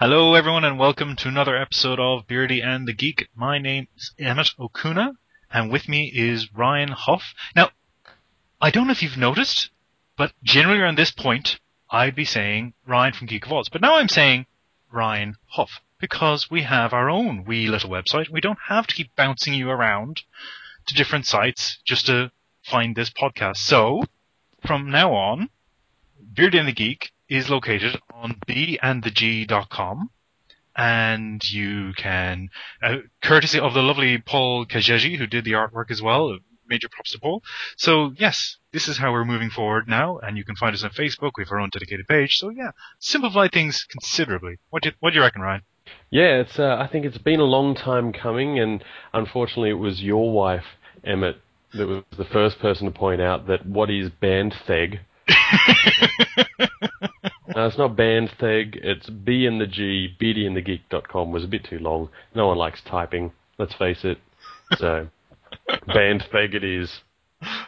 Hello, everyone, and welcome to another episode of Beardy and the Geek. My name is Emmet Okuna, and with me is Ryan Huff. Now, I don't know if you've noticed, but generally around this point, I'd be saying Ryan from Geek of Oz, but now I'm saying Ryan Huff because we have our own wee little website. We don't have to keep bouncing you around to different sites just to find this podcast. So, from now on, Beardy and the Geek is located on bandtheg.com and you can, uh, courtesy of the lovely Paul Kajeji who did the artwork as well, major props to Paul. So yes, this is how we're moving forward now, and you can find us on Facebook. We have our own dedicated page. So yeah, simplify things considerably. What do you, what do you reckon, Ryan? Yeah, it's. Uh, I think it's been a long time coming, and unfortunately, it was your wife, Emmet, that was the first person to point out that what is Bandtheg. no, it's not band Bandtheg. It's B and the G. BeardyandTheGeek.com was a bit too long. No one likes typing. Let's face it. So, band Bandtheg it is.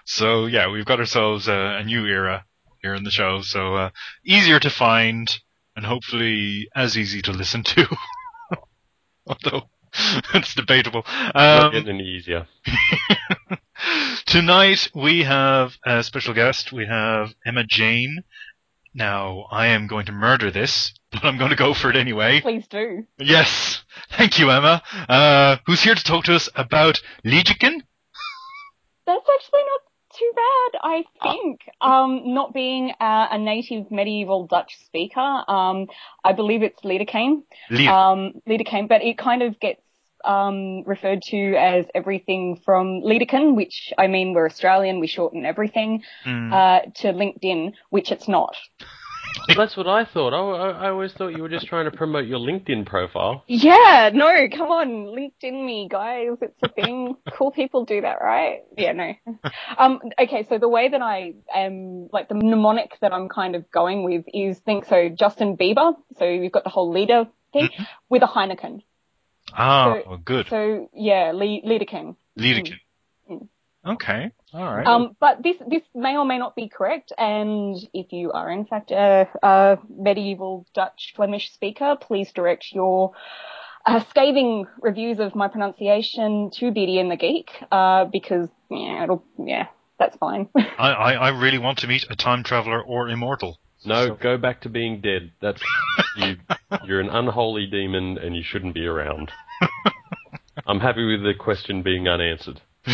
So yeah, we've got ourselves a, a new era here in the show. So uh, easier to find and hopefully as easy to listen to. Although it's debatable. Um, Not getting any easier. Tonight we have a special guest. We have Emma Jane. Now I am going to murder this, but I'm going to go for it anyway. Please do. Yes, thank you, Emma. Uh, who's here to talk to us about Liegekin? That's actually not too bad, I think. Um, not being uh, a native medieval Dutch speaker, um, I believe it's Liederkane. Lied- Um, Liederkane, but it kind of gets um, referred to as everything from Liederken, which I mean we're Australian, we shorten everything, Mm. uh, to LinkedIn, which it's not. Well, that's what I thought. I, I, I always thought you were just trying to promote your LinkedIn profile. Yeah, no, come on, LinkedIn me, guys. It's a thing. cool people do that, right? Yeah, no. Um, okay, so the way that I am, like the mnemonic that I'm kind of going with is think so Justin Bieber. So you've got the whole leader thing Mhm. with a Heineken. Ah, so- good. So yeah, Le- Leader King. Liedekin. Mm. Okay, all right. Um, but this this may or may not be correct, and if you are in fact a, a medieval Dutch Flemish speaker, please direct your uh, scathing reviews of my pronunciation to Beardy and the Geek, uh, because yeah, it'll yeah, that's fine. I, I, I really want to meet a time traveler or immortal. No, So- go back to being dead. That's you. You're an unholy demon, and you shouldn't be around. I'm happy with the question being unanswered.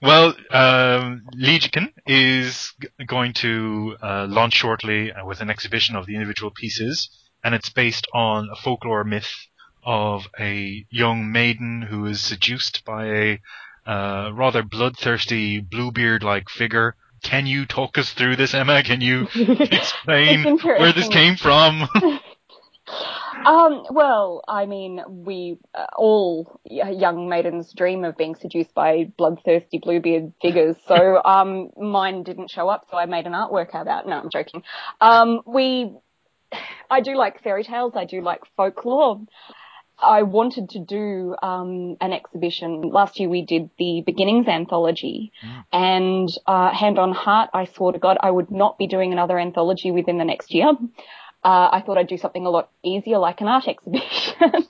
Well, um, Liedekijn is g- going to uh, launch shortly uh, with an exhibition of the individual pieces, and it's based on a folklore myth of a young maiden who is seduced by a uh, rather bloodthirsty Bluebeard-like figure. Can you talk us through this, Emma? Can you explain where this came from? Um, well, I mean, we uh, all young maidens dream of being seduced by bloodthirsty bluebeard figures. So, um, mine didn't show up, so I made an artwork out of that. No, I'm joking. Um, we, I do like fairy tales. I do like folklore. I wanted to do um, an exhibition. Last year we did the Beginnings anthology, and uh, hand on heart, I swore to God I would not be doing another anthology within the next year. Uh, I thought I'd do something a lot easier, like an art exhibition.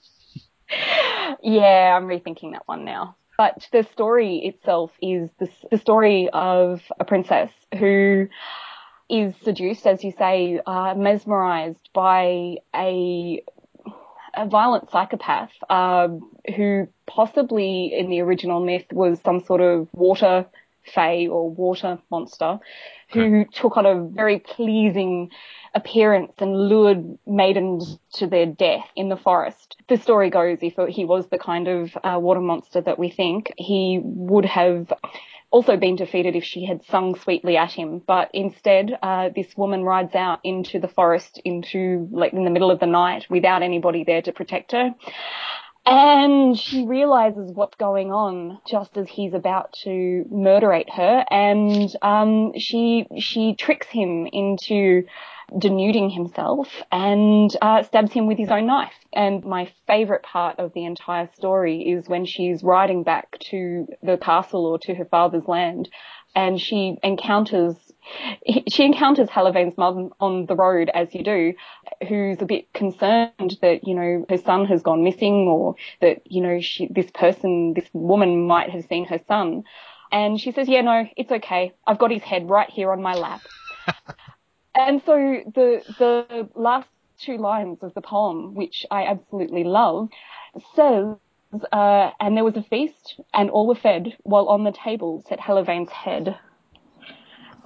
yeah, I'm rethinking that one now. But the story itself is the, the story of a princess who is seduced, as you say, uh, mesmerized by a a violent psychopath um, who possibly in the original myth was some sort of water fae or water monster who took on a very pleasing appearance and lured maidens to their death in the forest. The story goes if he was the kind of uh, water monster that we think, he would have also been defeated if she had sung sweetly at him. But instead, uh, this woman rides out into the forest into like in the middle of the night without anybody there to protect her. And she realizes what's going on just as he's about to murderate her, and um, she she tricks him into denuding himself and uh, stabs him with his own knife. And my favorite part of the entire story is when she's riding back to the castle or to her father's land, and she encounters he- she encounters Halewijn's mum on the road, as you do, who's a bit concerned that, you know, her son has gone missing or that, you know, she, this person, this woman might have seen her son. And she says, yeah, no, it's okay. I've got his head right here on my lap. and so the, the last two lines of the poem, which I absolutely love, says, uh, and there was a feast, and all were fed, while on the table sat Halewijn's head.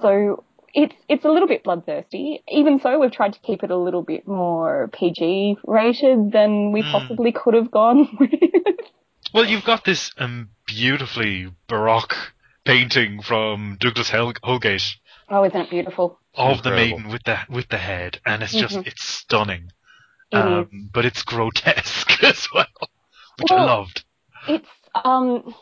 So it's it's a little bit bloodthirsty. Even so, we've tried to keep it a little bit more PG rated than we Mm. possibly could have gone with. Well, you've got this um, beautifully baroque painting from Douglas Holgate oh, isn't it beautiful? of the maiden with the with the head, and it's just Mhm. it's stunning. It is. um, but it's grotesque as well, which I loved. It's um,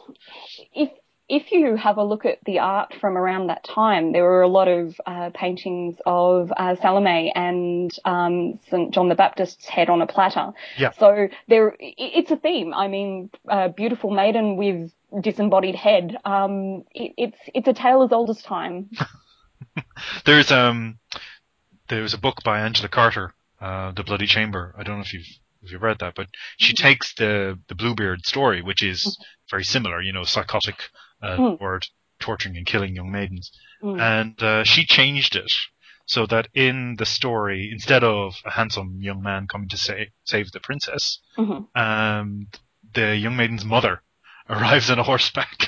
if if you have a look at the art from around that time, there were a lot of uh, paintings of uh, Salome and um, St John the Baptist's head on a platter. Yeah. So there, it's a theme. I mean, uh, beautiful maiden with disembodied head. Um, it, it's it's a tale as old as time. There's um there's a book by Angela Carter, uh, The Bloody Chamber. I don't know if you've if you've read that, but she Mm-hmm. takes the the Bluebeard story, which is very similar, you know, psychotic uh, Mm. word torturing and killing young maidens, Mm. and uh, she changed it so that in the story, instead of a handsome young man coming to sa- save the princess, Mhm. um, the young maiden's mother arrives on a horseback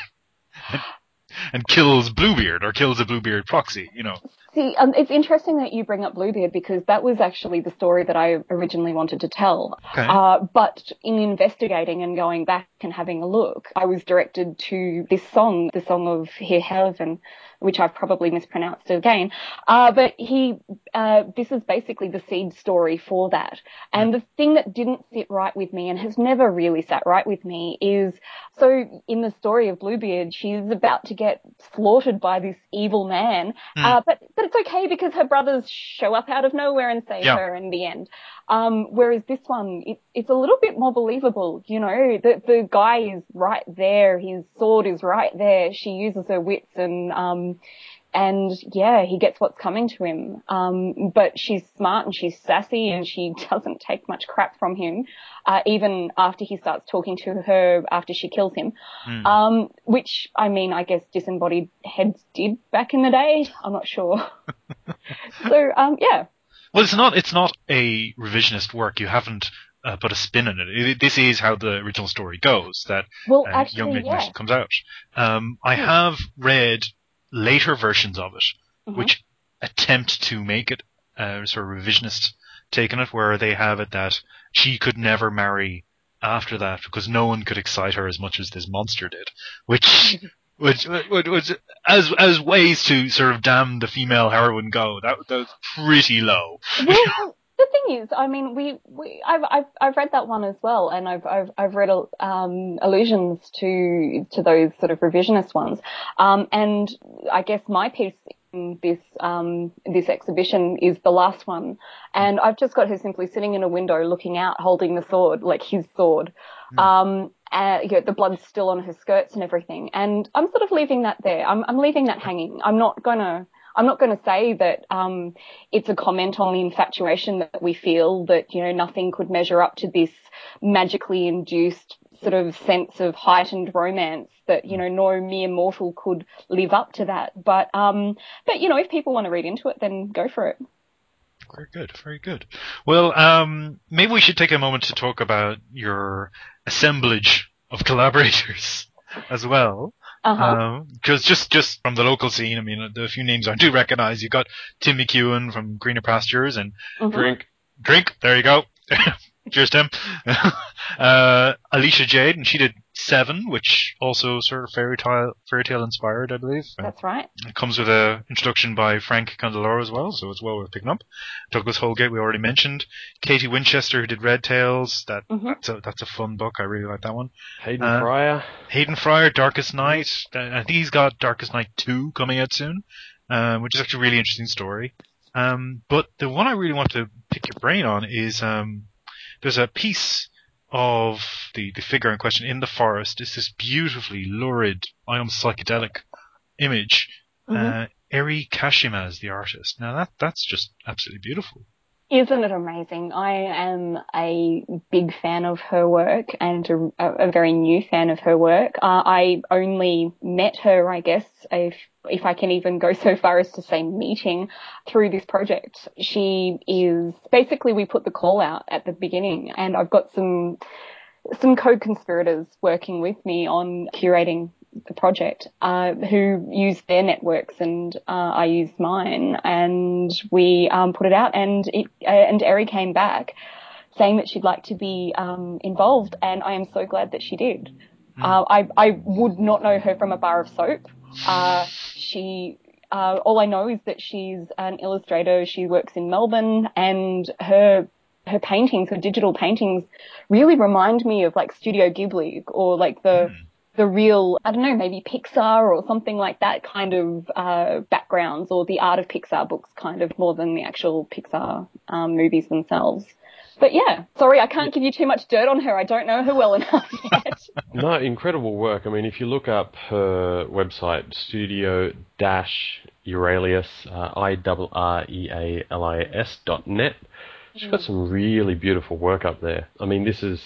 and, kills Bluebeard or kills a Bluebeard proxy. You know, See, um, it's interesting that you bring up Bluebeard because that was actually the story that I originally wanted to tell. okay, Uh, but in investigating and going back and having a look, I was directed to this song, the song of Heer Halewijn, which I've probably mispronounced again. Uh, but he, uh, this is basically the seed story for that. And the thing that didn't sit right with me and has never really sat right with me is, so in the story of Bluebeard, she's about to get slaughtered by this evil man. Hmm. Uh, but, but it's okay because her brothers show up out of nowhere and save Yeah. her in the end. Um, whereas this one, it, it's a little bit more believable. You know, the the guy is right there. His sword is right there. She uses her wits and um, and yeah, he gets what's coming to him. Um, but she's smart and she's sassy and she doesn't take much crap from him, uh, even after he starts talking to her after she kills him. Hmm. Um, which I mean, I guess disembodied heads did back in the day. I'm not sure. so um, yeah. Well, it's not. It's not a revisionist work. You haven't uh, put a spin on it. it. This is how the original story goes. That Well, uh, actually, Young Maiden yeah. comes out. Um, I Hmm. have read later versions of it, Mhm. which attempt to make it uh, sort of revisionist take on it, where they have it that she could never marry after that because no one could excite her as much as this monster did, which. Which, which, which, as as ways to sort of damn the female heroine go, that, that was pretty low. well, the thing is, I mean, we, we I've, I've I've read that one as well, and I've I've I've read um, allusions to to those sort of revisionist ones. Um, and I guess my piece in this um this exhibition is the last one, and I've just got her simply sitting in a window looking out, holding the sword, like his sword. Um, uh, you know, the blood's still on her skirts and everything, and I'm sort of leaving that there. I'm I'm leaving that hanging. I'm not gonna. I'm not going to say that um, it's a comment on the infatuation that we feel that you know nothing could measure up to this magically induced sort of sense of heightened romance that you know no mere mortal could live up to that. But um, but you know if people want to read into it, then go for it. Very good, very good. Well, um, maybe we should take a moment to talk about your assemblage of collaborators as well. Uh huh. Because just just from the local scene, I mean, the few names I do recognize. you've got Tim McEwen from Greener Pastures and Mhm. Drink. Drink. There you go. Cheers, Tim. uh, Alicia Jade, and she did Seven, which also sort of fairy tale fairy tale inspired, I believe. That's right. it comes with a introduction by Frank Candiloro as well, so it's well worth picking up. Douglas Holgate, we already mentioned. Katie Winchester, who did Red Tails. That Mhm. that's a that's a fun book. I really like that one. Hayden Uh, Fryer. Hayden Fryer, Darkest Night. Uh, I think he's got Darkest Night two coming out soon, um, which is actually a really interesting story. Um, but the one I really want to pick your brain on is um, there's a piece of the, the figure in question in the forest. It's this beautifully lurid, almost psychedelic image. Mhm. Uh, Eri Kashima is the artist. Now that that's just absolutely beautiful. Isn't it amazing? I am a big fan of her work and a, a very new fan of her work. Uh, I only met her, I guess, if, if I can even go so far as to say meeting through this project. She is basically, we put the call out at the beginning and I've got some some co-conspirators working with me on curating the project uh, who use their networks and uh, I used mine and we um, put it out and it, uh, and Eri came back saying that she'd like to be um, involved and I am so glad that she did. Mm. I, I would not know her from a bar of soap. Uh, she uh, all I know is that she's an illustrator. She works in Melbourne and her her paintings, her digital paintings, really remind me of like Studio Ghibli or like the mm the real, I don't know, maybe Pixar or something like that kind of uh, backgrounds or the art of Pixar books kind of more than the actual Pixar um, movies themselves. But yeah, sorry, I can't give you too much dirt on her. I don't know her well enough yet. no, incredible work. I mean, if you look up her website, studio Irrealis, uh, I-R-R-E-A-L-I-S dot net, she's got mm. some really beautiful work up there. I mean, this is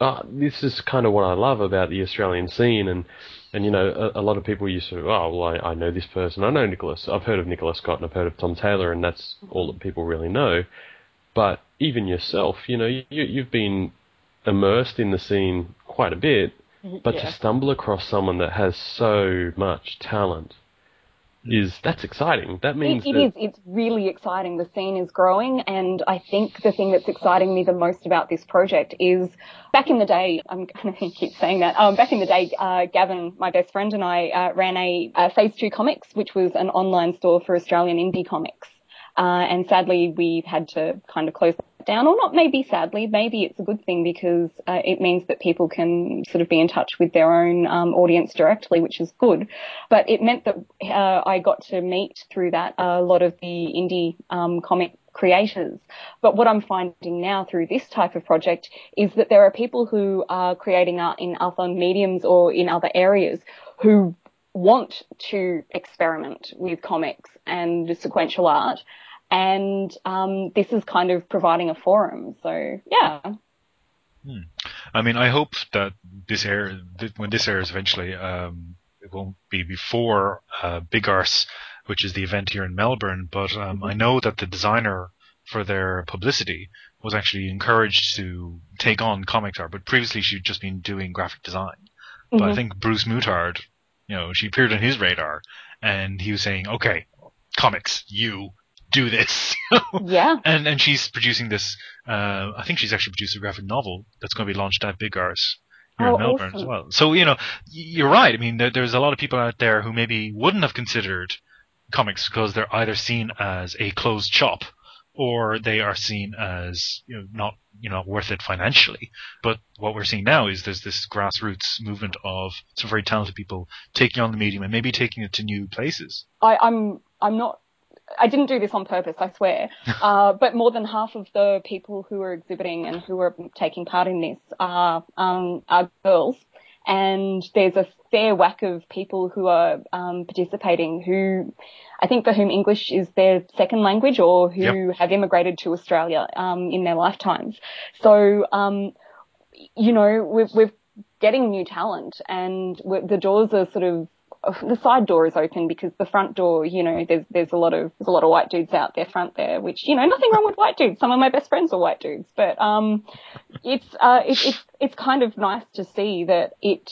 uh, this is kind of what I love about the Australian scene, and and you know, a, a lot of people used to, oh, well, I, I know this person, I know Nicola, I've heard of Nicola Scott, and I've heard of Tom Taylor, and that's all that people really know. But even yourself, you know, you, you've been immersed in the scene quite a bit, but yeah. to stumble across someone that has so much talent is that's exciting. That means it, it that... is. It's really exciting. The scene is growing, and I think the thing that's exciting me the most about this project is back in the day. I'm going to keep saying that. Um, back in the day, uh, Gavin, my best friend, and I uh, ran a, Phase Two Comics, which was an online store for Australian indie comics. Uh, and sadly, we've had to kind of close down, or not maybe sadly, maybe it's a good thing because uh, it means that people can sort of be in touch with their own um, audience directly, which is good. But it meant that uh, I got to meet through that a lot of the indie um, comic creators. But what I'm finding now through this type of project is that there are people who are creating art in other mediums or in other areas who want to experiment with comics and sequential art and um, this is kind of providing a forum. So yeah. Hmm. I mean, I hope that this air when this airs eventually, um, it won't be before uh, Big Arse, which is the event here in Melbourne. But um, mm-hmm. I know that the designer for their publicity was actually encouraged to take on comic art, but previously she'd just been doing graphic design. Mm-hmm. But I mm-hmm. think Bruce Mutard, you know, she appeared on his radar, and he was saying, "Okay, comics, you do this. yeah. And and she's producing this. Uh, I think she's actually produced a graphic novel that's going to be launched at Big Arse here oh, in Melbourne awesome. as well. So you know, you're right. I mean, there, there's a lot of people out there who maybe wouldn't have considered comics because they're either seen as a closed shop or they are seen as you know not you know worth it financially. But what we're seeing now is there's this grassroots movement of some very talented people taking on the medium and maybe taking it to new places. I, I'm I'm not I didn't do this on purpose, I swear. Uh, but more than half of the people who are exhibiting and who are taking part in this are, um, are girls. And there's a fair whack of people who are um, participating who, I think, for whom English is their second language or who yep. have immigrated to Australia um, in their lifetimes. So, um, you know, we're, we're getting new talent, and the doors are sort of the side door is open because the front door, you know, there's there's a lot of there's a lot of white dudes out there front there, which you know, nothing wrong with white dudes. Some of my best friends are white dudes, but um, it's uh, it, it's it's kind of nice to see that it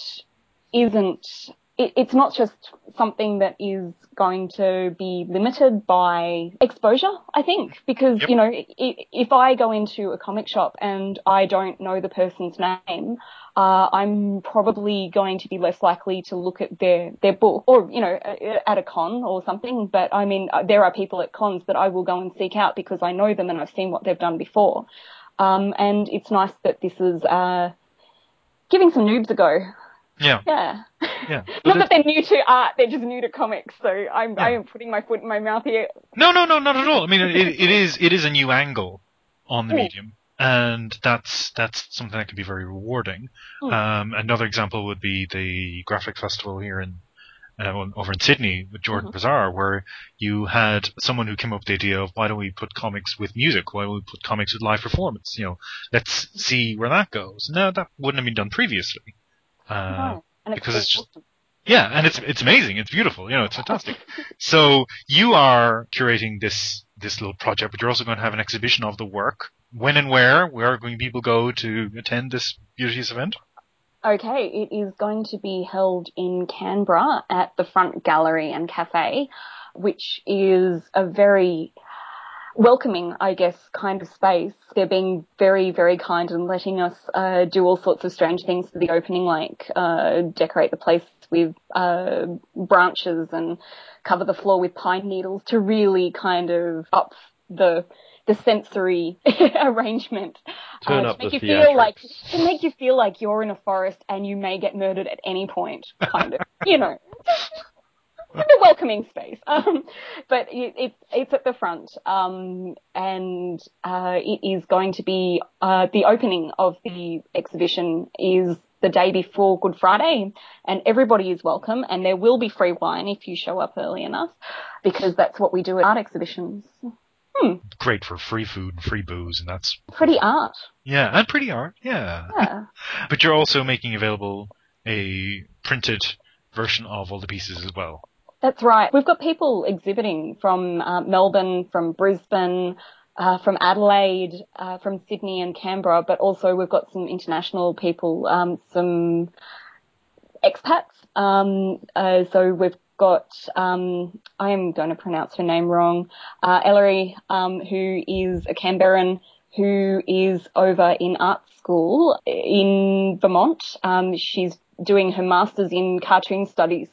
isn't. It, it's not just something that is going to be limited by exposure, I think, because, yep. you know, if I go into a comic shop and I don't know the person's name, uh, I'm probably going to be less likely to look at their, their book or, you know, at a con or something. But I mean, uh, there are people at cons that I will go and seek out because I know them and I've seen what they've done before. Um, and it's nice that this is, uh, giving some noobs a go. Yeah. Yeah. Yeah. not that they're new to art, they're just new to comics. So I'm, yeah. I am putting my foot in my mouth here. No, no, no, not at all. I mean, it, it is, it is a new angle on the medium and that's that's something that can be very rewarding. Mm. Um, another example would be the graphic festival here in uh, over in Sydney with Jordan Mhm. Verzar, where you had someone who came up with the idea of why don't we put comics with music? Why don't we put comics with live performance? You know, let's see where that goes. No, that wouldn't have been done previously. Uh, No. And it's because it's just- awesome. yeah, and it's it's amazing. It's beautiful. You know, it's fantastic. so you are curating this this little project, but you're also going to have an exhibition of the work. When and where? Where are going people go to attend this beauteous event? Okay, it is going to be held in Canberra at the Front Gallery and Cafe, which is a very welcoming, I guess, kind of space. They're being very, very kind and letting us uh, do all sorts of strange things for the opening, like uh, decorate the place with uh, branches and cover the floor with pine needles to really kind of up the the sensory arrangement Turn uh, to make the you feel like to make you feel like you're in a forest and you may get murdered at any point, kind of, you know. It's a welcoming space, um, but it, it's it's at the front, um, and uh, it is going to be uh, the opening of the exhibition is the day before Good Friday, and everybody is welcome, and there will be free wine if you show up early enough, because that's what we do at art exhibitions. Great for free food and free booze, and that's Pretty art, yeah, and pretty art. Yeah, yeah. but you're also making available a printed version of all the pieces as well. That's right. We've got people exhibiting from uh, Melbourne, from Brisbane, uh, from Adelaide, uh, from Sydney and Canberra, but also we've got some international people, um, some expats. Um, uh, so we've got, um, I am going to pronounce her name wrong, uh, Ellery, um, who is a Canberran who is over in art school in Vermont. Um, she's doing her master's in cartoon studies,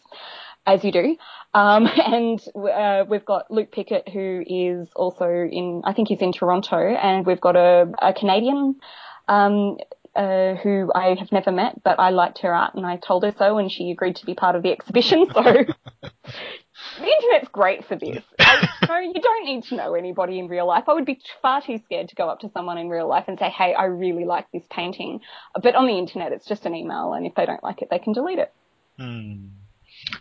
as you do. Um, and uh, we've got Luke Pickett, who is also in, I think he's in Toronto, and we've got a, a Canadian um, uh, who I have never met, but I liked her art and I told her so, and she agreed to be part of the exhibition. So the internet's great for this. I, you, you don't need to know anybody in real life. I would be far too scared to go up to someone in real life and say, "Hey, I really like this painting," but on the internet, it's just an email, and if they don't like it, they can delete it. Hmm.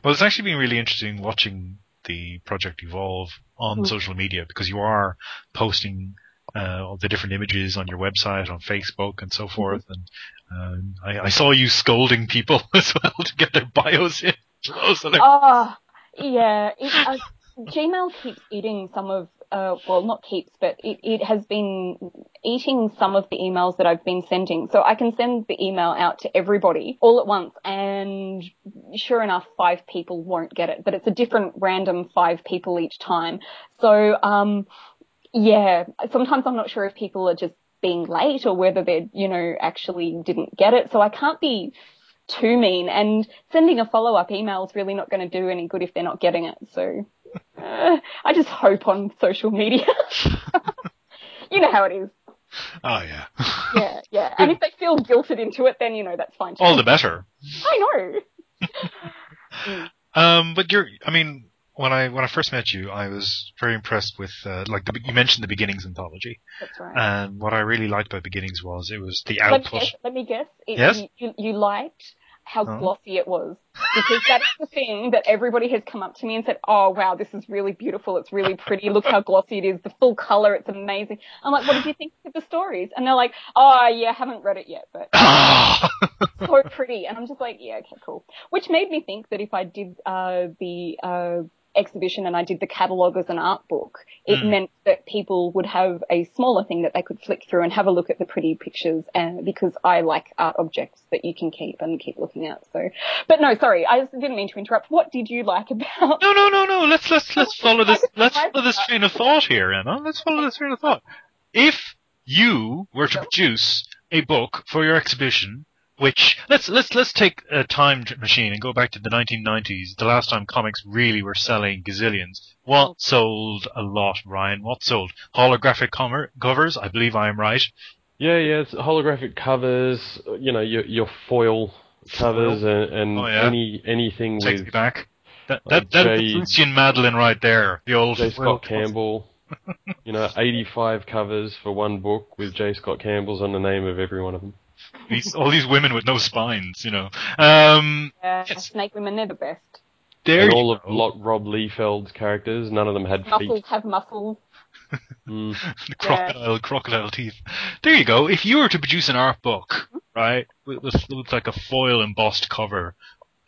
Well, it's actually been really interesting watching the project evolve on Mm. social media because you are posting uh, all the different images on your website, on Facebook, and so forth. And um, I, I saw you scolding people as well to get their bios in. Oh, yeah. It, uh, Gmail keeps eating some of, uh, well, not keeps, but it, it has been eating some of the emails that I've been sending. So I can send the email out to everybody all at once, and sure enough, five people won't get it, but it's a different random five people each time. So, um, yeah, sometimes I'm not sure if people are just being late or whether they, you know, actually didn't get it. So I can't be too mean and sending a follow up email is really not going to do any good if they're not getting it. So uh, I just hope on social media. you know how it is. oh yeah, Yeah, yeah. And if they feel guilted into it, then you know that's fine too. all the better. I know. Um, but you're, I mean, when I when I first met you, I was very impressed with uh, like the, you mentioned the Beginnings anthology, That's right. and what I really liked about Beginnings was it was the let me output. guess. Let me guess. It, Yes? you, you liked how Oh. glossy it was because that's the thing that everybody has come up to me and said, "Oh wow, this is really beautiful. It's really pretty. Look how glossy it is. The full color. It's amazing." I'm like, "What did you think of the stories?" And they're like, "Oh yeah, I haven't read it yet, but so pretty." And I'm just like, "Yeah, okay, cool." Which made me think that if I did uh, the uh, exhibition and I did the catalogue as an art book, it Mm. meant that people would have a smaller thing that they could flick through and have a look at the pretty pictures. And because I like art objects that you can keep and keep looking at. So, but no, sorry, I didn't mean to interrupt. What did you like about? No, no, no, no. Let's let's let's follow this. Let's follow this train of thought here, Emma. Let's follow this train of thought. If you were to produce a book for your exhibition, which let's let's let's take a time machine and go back to the 1990s, the last time comics really were selling gazillions. What oh. sold a lot, Ryan? What sold? Holographic comer- covers, I believe I am right. Yeah, yeah, it's holographic covers, you know, your your foil covers and, and Oh, yeah. any anything Takes with me back. That that J- Christian Madeline right there. The old J. foil Scott Campbell. you know, 85 covers for one book with J. Scott Campbell's on the name of every one of them. These, all these women with no spines, you know. Um, Uh, Yes. Snake women, they're the best. There and you all of go. Lot Rob Liefeld's characters, none of them had Muscles feet. have muscles. Mm. the crocodile, crocodile teeth. There you go. If you were to produce an art book, right, with, with, with like a foil embossed cover,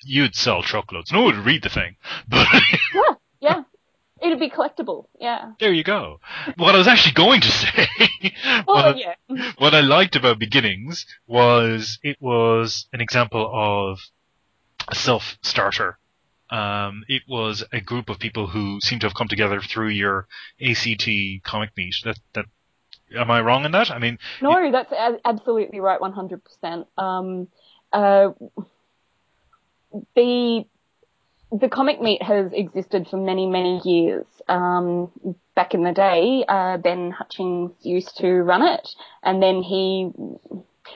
you'd sell truckloads. No one would read the thing, but Yeah, yeah. It'd be collectible. Yeah. there you go. What I was actually going to say, Well, was- yeah. what I liked about Beginnings was it was an example of a self-starter. Um, it was a group of people who seem to have come together through your ACT comic meet. That that am I wrong in that? I mean, No, that's a- absolutely right, 100%. Um, uh, the the comic meet has existed for many, many years. Um, back in the day, uh, Ben Hutchings used to run it, and then he,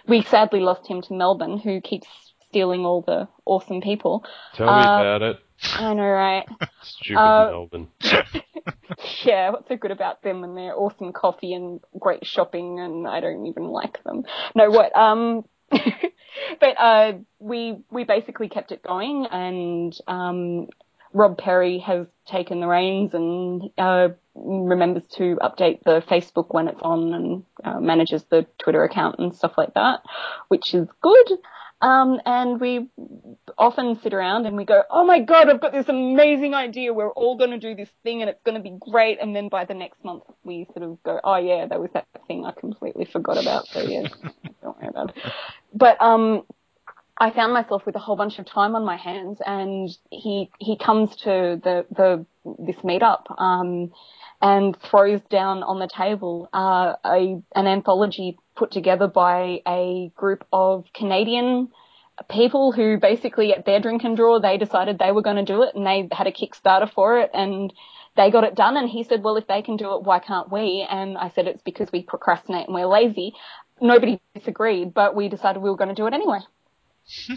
we sadly lost him to Melbourne, who keeps stealing all the awesome people. Tell me Uh, about it. I know, right? Stupid uh, Melbourne. yeah, what's so good about them and their awesome coffee and great shopping and I don't even like them. No, what, um, but, uh, we, we basically kept it going and, um, Rob Perry has taken the reins and, uh, remembers to update the Facebook when it's on and, uh, manages the Twitter account and stuff like that, which is good. Um, and we often sit around and we go, oh my god, I've got this amazing idea. We're all going to do this thing and it's going to be great. And then by the next month, we sort of go, oh yeah, there was that thing I completely forgot about. So yeah, don't worry about it. But um, I found myself with a whole bunch of time on my hands, and he he comes to the the this meetup. Um, and throws down on the table uh, a an anthology put together by a group of Canadian people who basically at their drink and draw they decided they were going to do it and they had a Kickstarter for it and they got it done and he said, well, if they can do it, why can't we? And I said, it's because we procrastinate and we're lazy. Nobody disagreed, but we decided we were going to do it anyway.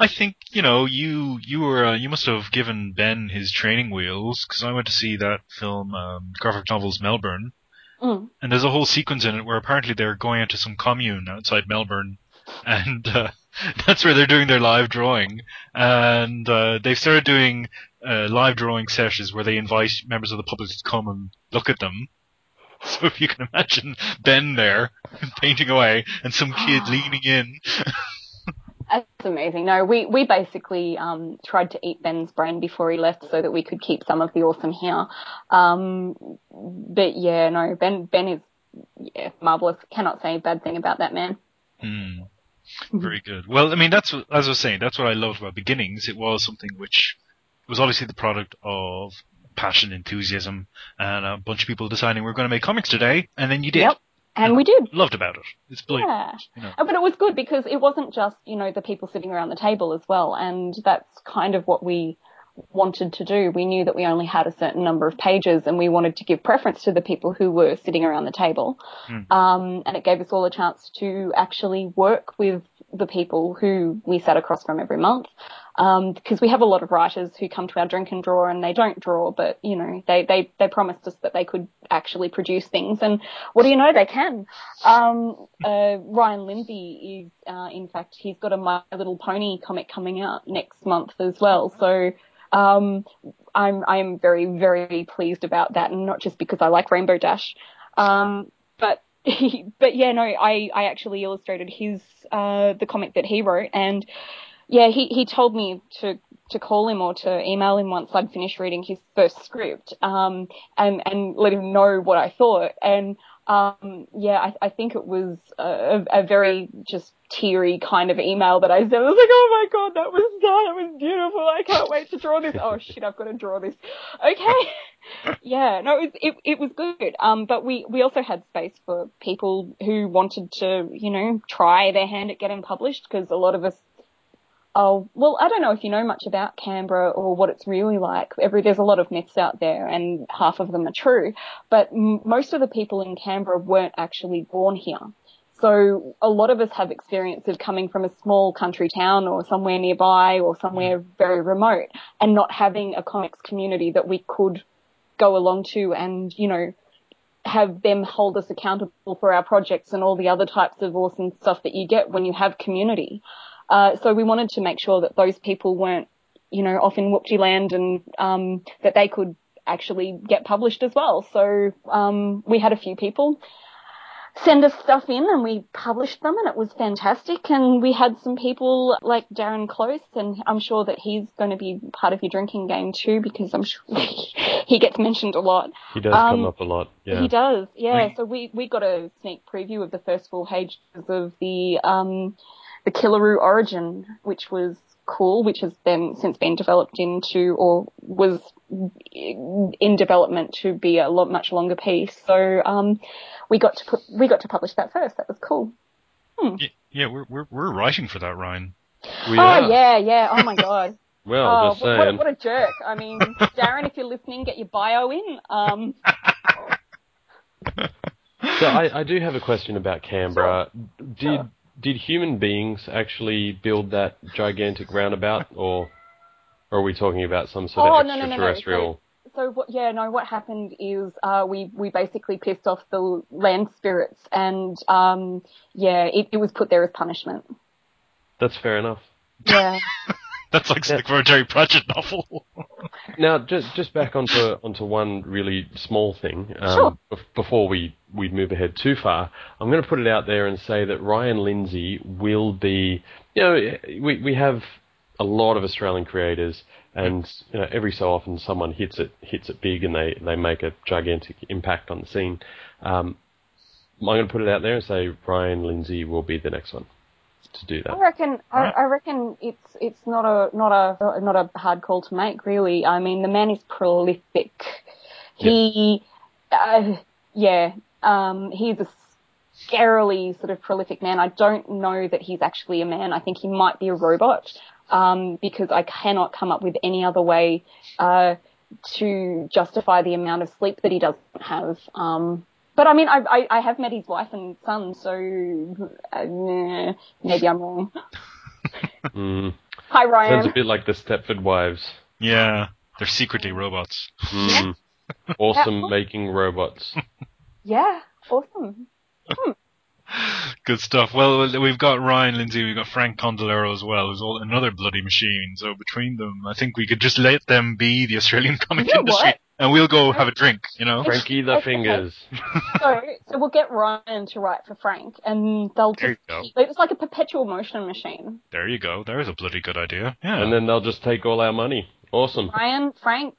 I think you know you you were uh, you must have given Ben his training wheels because I went to see that film um, graphic novels Melbourne, Mm. and there's a whole sequence in it where apparently they're going into some commune outside Melbourne, and uh, that's where they're doing their live drawing, and uh, they've started doing uh, live drawing sessions where they invite members of the public to come and look at them. So if you can imagine Ben there painting away and some kid leaning in. That's amazing. No, we, we basically um, tried to eat Ben's brain before he left so that we could keep some of the awesome here. Um, but yeah, no, Ben Ben is yeah, marvelous. Cannot say a bad thing about that man. Hmm. Very good. Well, I mean, that's as I was saying, that's what I loved about Beginnings. It was something which was obviously the product of passion, enthusiasm, and a bunch of people deciding we're going to make comics today, and then you did. Yep. And we did. Loved about it. It's brilliant. Yeah. You know. Uh, But it was good because it wasn't just, you know, the people sitting around the table as well. And that's kind of what we wanted to do. We knew that we only had a certain number of pages and we wanted to give preference to the people who were sitting around the table. Mm. Um, and it gave us all a chance to actually work with the people who we sat across from every month. Um, because we have a lot of writers who come to our drink and draw and they don't draw, but you know, they, they, they promised us that they could actually produce things. And what do you know? They can. Um, uh, Ryan Lindsay is, uh, in fact, he's got a My Little Pony comic coming out next month as well. So, um, I'm, I'm very, very pleased about that. And not just because I like Rainbow Dash. Um, but, but yeah, no, I, I actually illustrated his, uh, the comic that he wrote and, yeah, he, he told me to, to call him or to email him once I'd finished reading his first script, um, and, and let him know what I thought. And, um, yeah, I, I think it was a, a very just teary kind of email that I sent. I was like, oh my god, that was done. It was beautiful. I can't wait to draw this. Oh shit, I've got to draw this. Okay. yeah, no, it, it, it was good. Um, but we, we also had space for people who wanted to, you know, try their hand at getting published because a lot of us Oh, well, I don't know if you know much about Canberra or what it's really like. Every, there's a lot of myths out there and half of them are true, but m- most of the people in Canberra weren't actually born here. So a lot of us have experience of coming from a small country town or somewhere nearby or somewhere mm-hmm. very remote and not having a comics community that we could go along to and, you know, have them hold us accountable for our projects and all the other types of awesome stuff that you get when you have community. Uh, so we wanted to make sure that those people weren't you know, off in Whoopty land and, um, that they could actually get published as well. So, um, we had a few people send us stuff in and we published them and it was fantastic. And we had some people like Darren Close and I'm sure that he's going to be part of your drinking game too because I'm sure he gets mentioned a lot. He does come Um, up a lot. Yeah. He does, yeah. Right. So we, we got a sneak preview of the first four pages of the um the Killeroo Origin, which was cool, which has then since been developed into or was in development to be a lot much longer piece. So um we got to put we got to publish that first. That was cool. Y- Yeah, we're we're we're writing for that, Ryan. We oh are. yeah, yeah. Oh my god. Well, oh, just what, what, a- saying. what a jerk. I mean, Darren, if you're listening, get your bio in. Um So I, I do have a question about Canberra. Did did human beings actually build that gigantic roundabout, or, or are we talking about some sort Oh, of no, no, no, no. so what yeah no what happened is uh we we basically pissed off the land spirits and um yeah it, it was put there as punishment That's fair enough. yeah That's like Yeah. something for a Terry Pratchett novel. Now, just just back onto onto one really small thing. Um, Sure. bef- Before we we move ahead too far, I'm going to put it out there and say that Ryan Lindsay will be. You know, we we have a lot of Australian creators, and you know, every so often someone hits it hits it big, and they they make a gigantic impact on the scene. Um, I'm going to put it out there and say Ryan Lindsay will be the next one to do I that. reckon I, Right. I reckon it's it's not a not a not a hard call to make really I mean the man is prolific he uh, yeah um he's a scarily sort of prolific man I don't know that he's actually a man I think he might be a robot um because I cannot come up with any other way uh to justify the amount of sleep that he doesn't have um but I mean, I, I, I have met his wife and son, so uh, nah, maybe I'm wrong. Mm. Hi, Ryan. Sounds a bit like the Stepford Wives. yeah, they're secretly robots. Mm. Awesome making robots. Yeah, awesome. Hmm. Good stuff. Well, we've got Ryan Lindsay, we've got Frank Candiloro as well, who's all another bloody machine. So between them, I think we could just let them be the Australian comic You know industry, what? and we'll go have a drink. You know, Frankie the Okay. Fingers. So, so we'll get Ryan to write for Frank, and they'll There just you go. it's like a perpetual motion machine. there you go. There's a bloody good idea. Yeah. And then they'll just take all our money. Awesome. Ryan, Frank,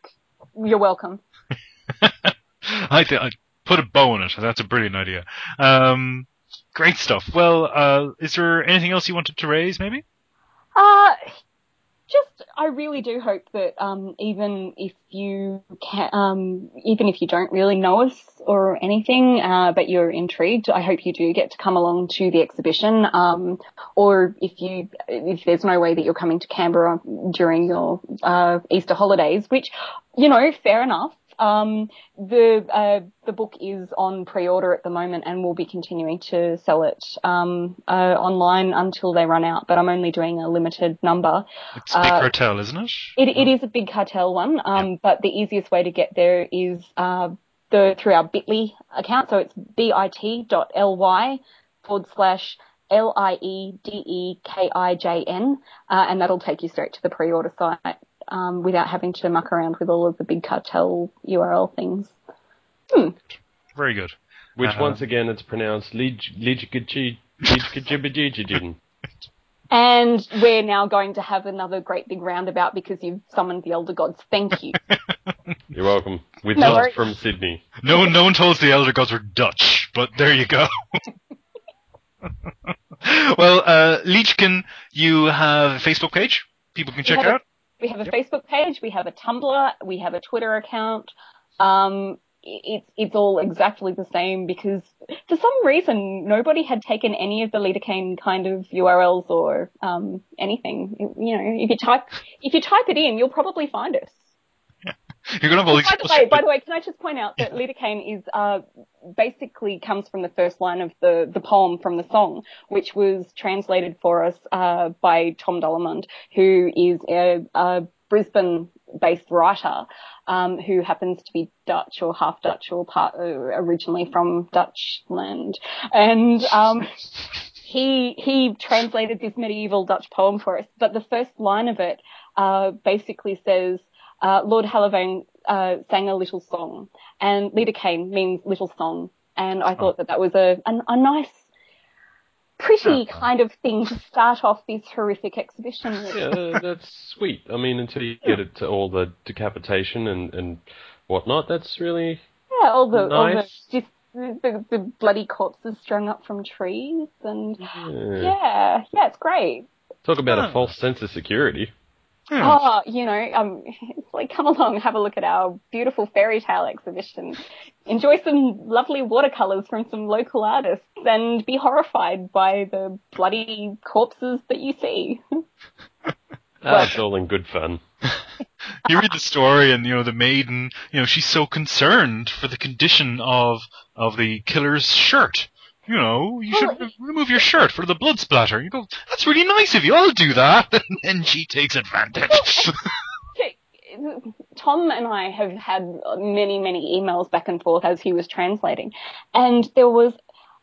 you're welcome. I, th- I put a bow on it. That's a brilliant idea. Um, great stuff. Well, uh, is there anything else you wanted to raise? Maybe. Uh, just, I really do hope that, um, even if you can, um, even if you don't really know us or anything, uh, but you're intrigued, I hope you do get to come along to the exhibition. Um, or if you, if there's no way that you're coming to Canberra during your, uh, Easter holidays, which, you know, fair enough. Um, the uh, the book is on pre-order at the moment, and we'll be continuing to sell it um, uh, online until they run out. But I'm only doing a limited number. It's Big Uh, Cartel, isn't it? It, it is a big cartel one, um, but the easiest way to get there is uh, the through our Bitly account. So it's bit.ly forward slash L I E D E K I J N, uh, and that'll take you straight to the pre-order site um, without having to muck around with all of the big cartel URL things. Very good. Which Uh, once again it's pronounced Lij- Lijkachi- Lijkajibajijijin. And we're now going to have another great big roundabout because you've summoned the elder gods. Thank you. You're welcome. With No just worries. from Sydney. No one, no one told us the Elder Gods were Dutch, but there you go. well, uh, Liedekijn, you have a Facebook page. People can check out. We have a Yep. Facebook page, we have a Tumblr, we have a Twitter account. Um, it's it's all exactly the same because for some reason nobody had taken any of the Liedekijn kind of URLs or um, anything. You know, if you type if you type it in, you'll probably find us. You're gonna have all these by the way, by the way, can I just point out that Liedekijn is uh, basically comes from the first line of the the poem from the song, which was translated for us uh, by Tom Dullemond, who is a, a Brisbane-based writer um, who happens to be Dutch or half Dutch or part uh, originally from Dutch land. and um, he he translated this medieval Dutch poem for us. But the first line of it uh, basically says uh, Lord Halavane uh, sang a little song, and Liedekijn means little song, and I thought that that was a a, a nice. Pretty Oh. kind of thing to start off this horrific exhibition with. Yeah, that's sweet. I mean, until you get it to all the decapitation and, and whatnot, that's really Yeah, all the all the Nice. just the, the bloody corpses strung up from trees, and yeah. yeah, yeah, it's great. Talk about Oh. a false sense of security. Hmm. Oh, you know, um, it's like come along, have a look at our beautiful fairy tale exhibition, enjoy some lovely watercolors from some local artists, and be horrified by the bloody corpses that you see. Ah, it's all in good fun. you read the story and you know the maiden you know she's so concerned for the condition of of the killer's shirt you know you should re- remove your shirt for the blood splatter. You go that's really nice of you. I'll do that. And then she takes advantage. Tom and I have had many, many emails back and forth as he was translating, and there was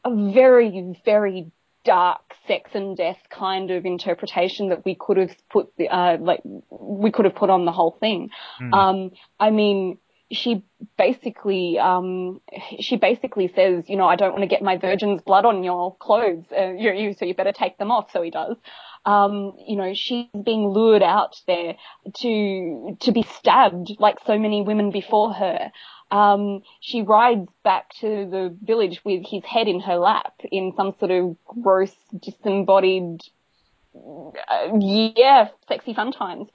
a very, very dark sex and death kind of interpretation that we could have put, the, uh, like we could have put on the whole thing. Hmm. Um, I mean, she basically, um, she basically says, you know, I don't want to get my virgin's blood on your clothes, uh, you, you, so you better take them off. So he does. Um, you know, she's being lured out there to to be stabbed like so many women before her. Um, she rides back to the village with his head in her lap in some sort of gross, disembodied, uh, yeah, sexy fun times.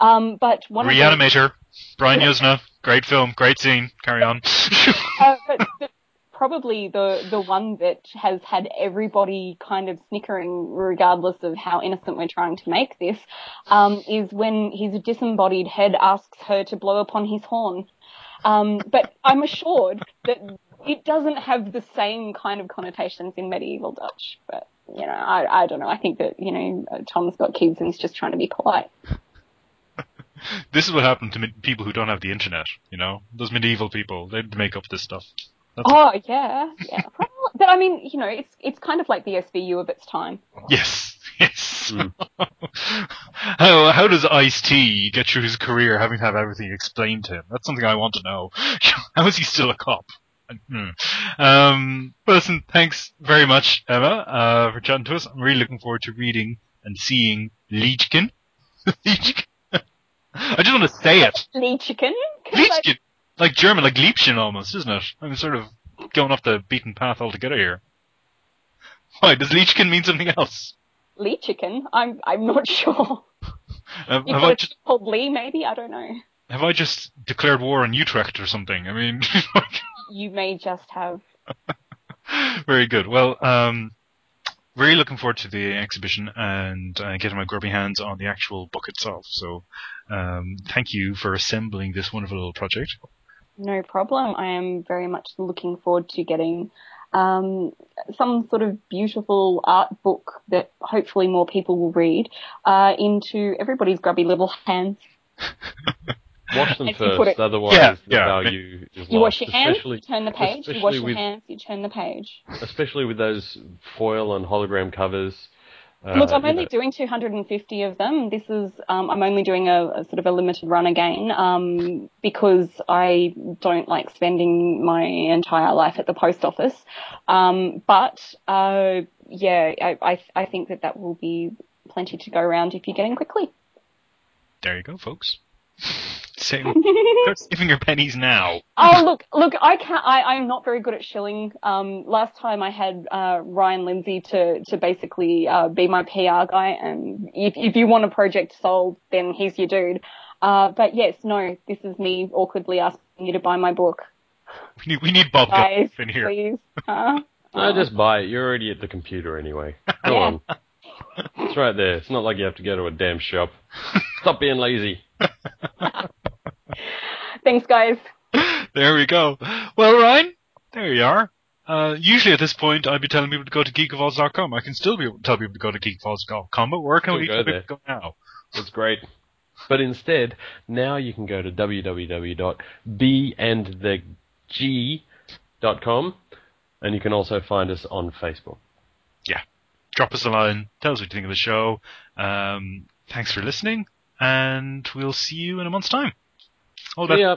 Um, but one reanimator brian yuzna great film great scene carry on uh, but probably the the one that has had everybody kind of snickering, regardless of how innocent we're trying to make this, um, is when his disembodied head asks her to blow upon his horn. Um, but I'm assured that it doesn't have the same kind of connotations in medieval Dutch. But you know, I I don't know. I think that you know Tom's got kids and he's just trying to be polite. this is what happened to me- people who don't have the internet you know those medieval people they'd make up this stuff That's Oh yeah, yeah. Well, but I mean, you know, it's it's kind of like the SVU of its time. Yes, yes. Mm. how how does Ice T get through his career having to have everything explained to him? That's something I want to know. how is he still a cop? Hmm. Um, but listen, thanks very much, Emma, uh, for chatting to us. I'm really looking forward to reading and seeing Lichkin. Lichkin. I just want to say it. Lee chicken. 'Cause I- Like German, like Liebchen almost, isn't it? I'm sort of going off the beaten path altogether here. Why, does Lichkin mean something else? Lee chicken. I'm I'm not sure. Have, You've have got just called Lee, maybe. I don't know. have I just declared war on Utrecht or something? I mean, You may just have. very good. Well, um, really looking forward to the exhibition and uh, getting my grubby hands on the actual book itself. So, um, thank you for assembling this wonderful little project. No problem. I am very much looking forward to getting um, some sort of beautiful art book that hopefully more people will read uh, into everybody's grubby little hands. Wash them As you put first, it. otherwise Yeah, the yeah. value is You lost. wash your hands, especially, you turn the page. You wash especially your with- hands, you turn the page. especially with those foil and hologram covers. Uh, Look, I'm only know, doing 250 of them. This is, um, I'm only doing a, a sort of a limited run again, um, because I don't like spending my entire life at the post office. Um, but, uh, yeah, I, I, I think that that will be plenty to go around if you're getting quickly. There you go, folks. Save, start saving your pennies now. Oh, look, look, I can't, I, I'm not very good at shilling. Um, last time I had, uh, Ryan Lindsay to, to basically, uh, be my PR guy. And if, if you want a project sold, then he's your dude. Uh, but yes, no, this is me awkwardly asking you to buy my book. We need, we need Bob Guys, Geldof in here. please. Huh? no, just buy it. You're already at the computer anyway. Go Yeah. on. It's right there. It's not like you have to go to a damn shop. Stop being lazy. Thanks, guys. there we go. Well, Ryan, there you are. Uh, usually at this point, I'd be telling people to go to geekofalls.com. I can still be tell people to go to geekofalls.com, but where can Still we go tell there. people to go now? That's great. But instead, now you can go to www.bandtheg.com and you can also find us on Facebook. Yeah. Drop us a line. Tell us what you think of the show. Um, thanks for listening. and we'll see you in a month's time. All the ya.